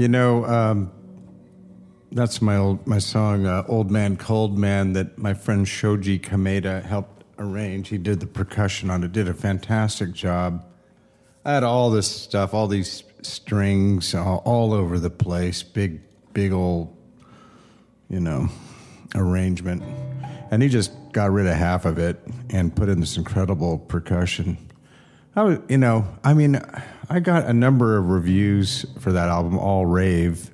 You know, um, that's my old my song uh, "Old Man Cold Man" that my friend Shoji Kameda helped arrange. He did the percussion on it. Did a fantastic job. I had all this stuff, all these strings all, all over the place. Big, big old, you know, arrangement. And he just got rid of half of it and put in this incredible percussion. I was, you know, I mean, I got a number of reviews for that album, all rave,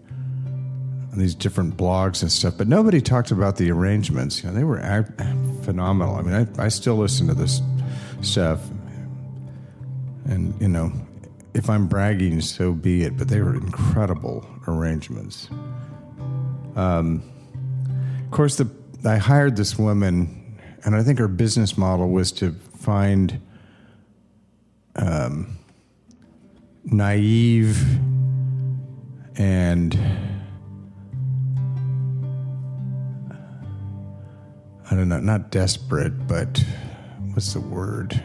on these different blogs and stuff, but nobody talked about the arrangements. You know, they were phenomenal. I mean, I, I still listen to this stuff, and you know, if I'm bragging, so be it. But they were incredible arrangements. Um, of course, the I hired this woman, and I think her business model was to find um, naive and I don't know, not desperate, but what's the word?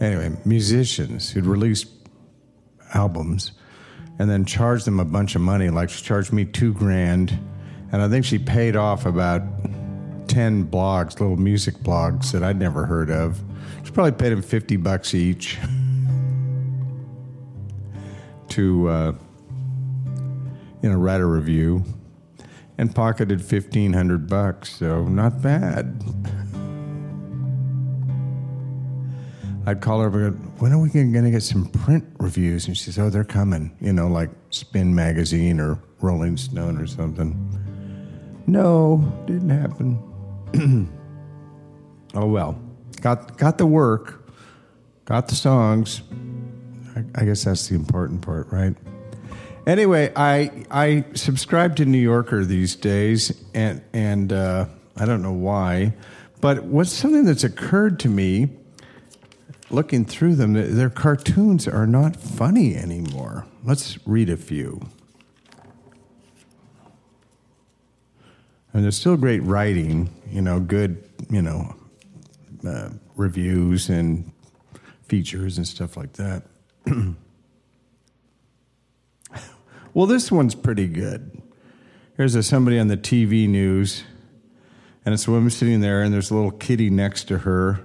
Anyway, musicians who'd release albums and then charge them a bunch of money. Like she charged me two grand, and I think she paid off about 10 blogs, little music blogs that I'd never heard of. She probably paid them 50 bucks each to, uh, you know, write a review and pocketed 1500 bucks, so not bad. I'd call her, when are we going to get some print reviews? And she says, oh, they're coming, you know, like Spin Magazine or Rolling Stone or something. No, didn't happen. oh well, got got the work, got the songs. I, I guess that's the important part, right? Anyway, I I subscribe to New Yorker these days, and and uh, I don't know why, but what's something that's occurred to me looking through them, their cartoons are not funny anymore. Let's read a few. And there's still great writing, you know, good, you know, uh, reviews and features and stuff like that. Well, this one's pretty good. Here's a, somebody on the TV news, and it's a woman sitting there, and there's a little kitty next to her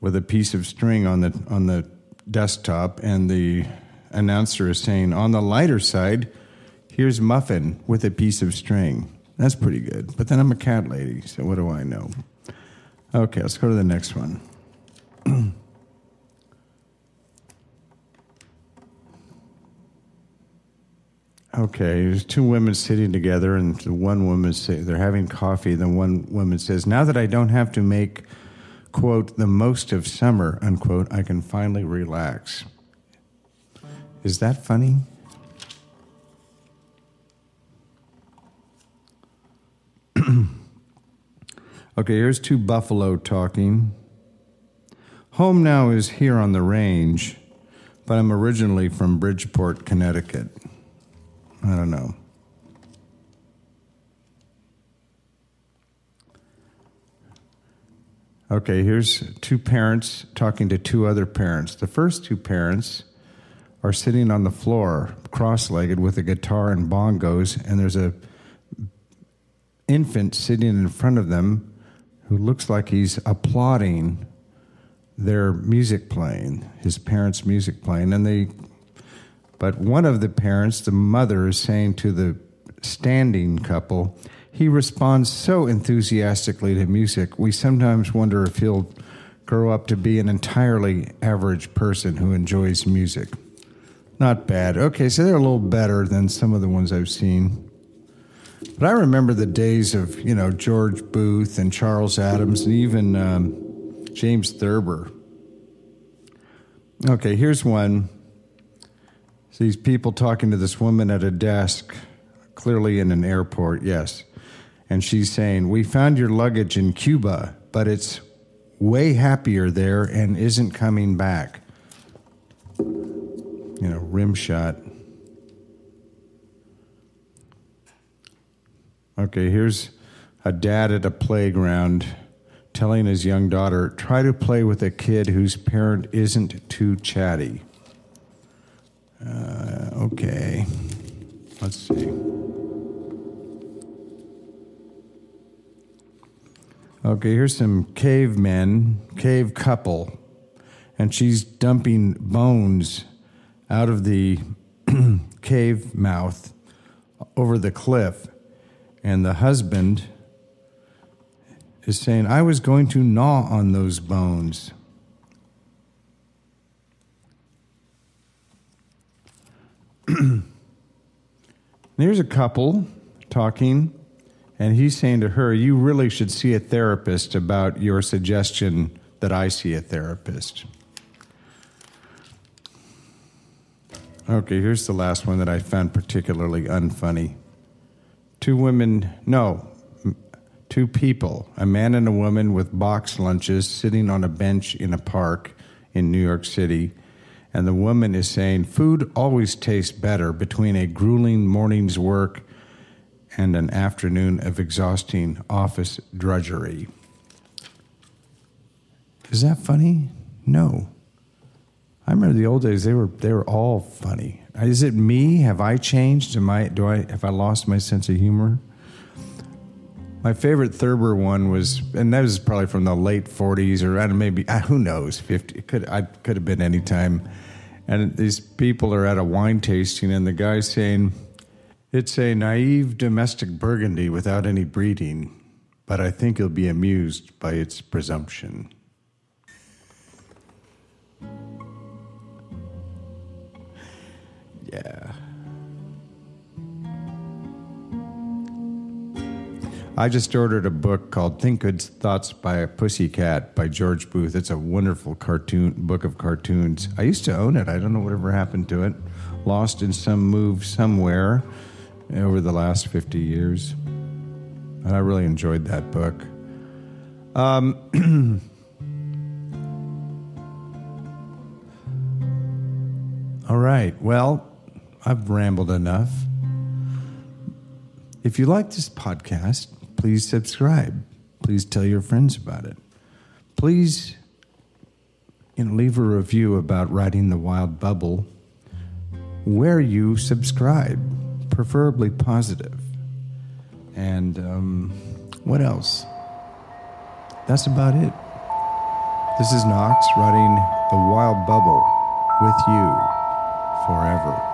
with a piece of string on the on the desktop, and the announcer is saying, "On the lighter side, here's Muffin with a piece of string." That's pretty good. But then I'm a cat lady, so what do I know? Okay, let's go to the next one. Okay, there's two women sitting together, and the one woman say they're having coffee. The one woman says, "Now that I don't have to make quote the most of summer unquote, I can finally relax." Is that funny? Okay, here's two buffalo talking. Home now is here on the range, but I'm originally from Bridgeport, Connecticut. I don't know. Okay, here's two parents talking to two other parents. The first two parents are sitting on the floor, cross legged, with a guitar and bongos, and there's a infant sitting in front of them who looks like he's applauding their music playing, his parents' music playing, and they but one of the parents, the mother, is saying to the standing couple, he responds so enthusiastically to music, we sometimes wonder if he'll grow up to be an entirely average person who enjoys music. Not bad. Okay, so they're a little better than some of the ones I've seen. But I remember the days of, you know, George Booth and Charles Addams and even um, James Thurber. Okay, here's one these people talking to this woman at a desk, clearly in an airport, yes. And she's saying, We found your luggage in Cuba, but it's way happier there and isn't coming back. You know, rim shot. Okay, here's a dad at a playground telling his young daughter, try to play with a kid whose parent isn't too chatty. Uh, okay. Let's see. Okay, here's some cavemen, cave couple, and she's dumping bones out of the cave mouth over the cliff. And the husband is saying, I was going to gnaw on those bones. There's a couple talking, and he's saying to her, You really should see a therapist about your suggestion that I see a therapist. Okay, here's the last one that I found particularly unfunny. Two women, no, two people, a man and a woman with box lunches sitting on a bench in a park in New York City. And the woman is saying, Food always tastes better between a grueling morning's work and an afternoon of exhausting office drudgery. Is that funny? No. I remember the old days; they were they were all funny. Is it me? Have I changed? Am I do I have I lost my sense of humor? My favorite Thurber one was, and that was probably from the late '40s or maybe uh, who knows, '50. It could I could have been any time. And these people are at a wine tasting, and the guy's saying, "It's a naive domestic Burgundy without any breeding, but I think you'll be amused by its presumption." Yeah. I just ordered a book called Think Good Thoughts by a Pussycat by George Booth. It's a wonderful cartoon book of cartoons. I used to own it. I don't know whatever happened to it. Lost in some move somewhere over the last 50 years. And I really enjoyed that book. Um, all right. Well, I've rambled enough. If you like this podcast, please subscribe. Please tell your friends about it. Please you know, leave a review about Riding the Wild Bubble where you subscribe, preferably positive. And um, what else? That's about it. This is Knox riding the Wild Bubble with you forever.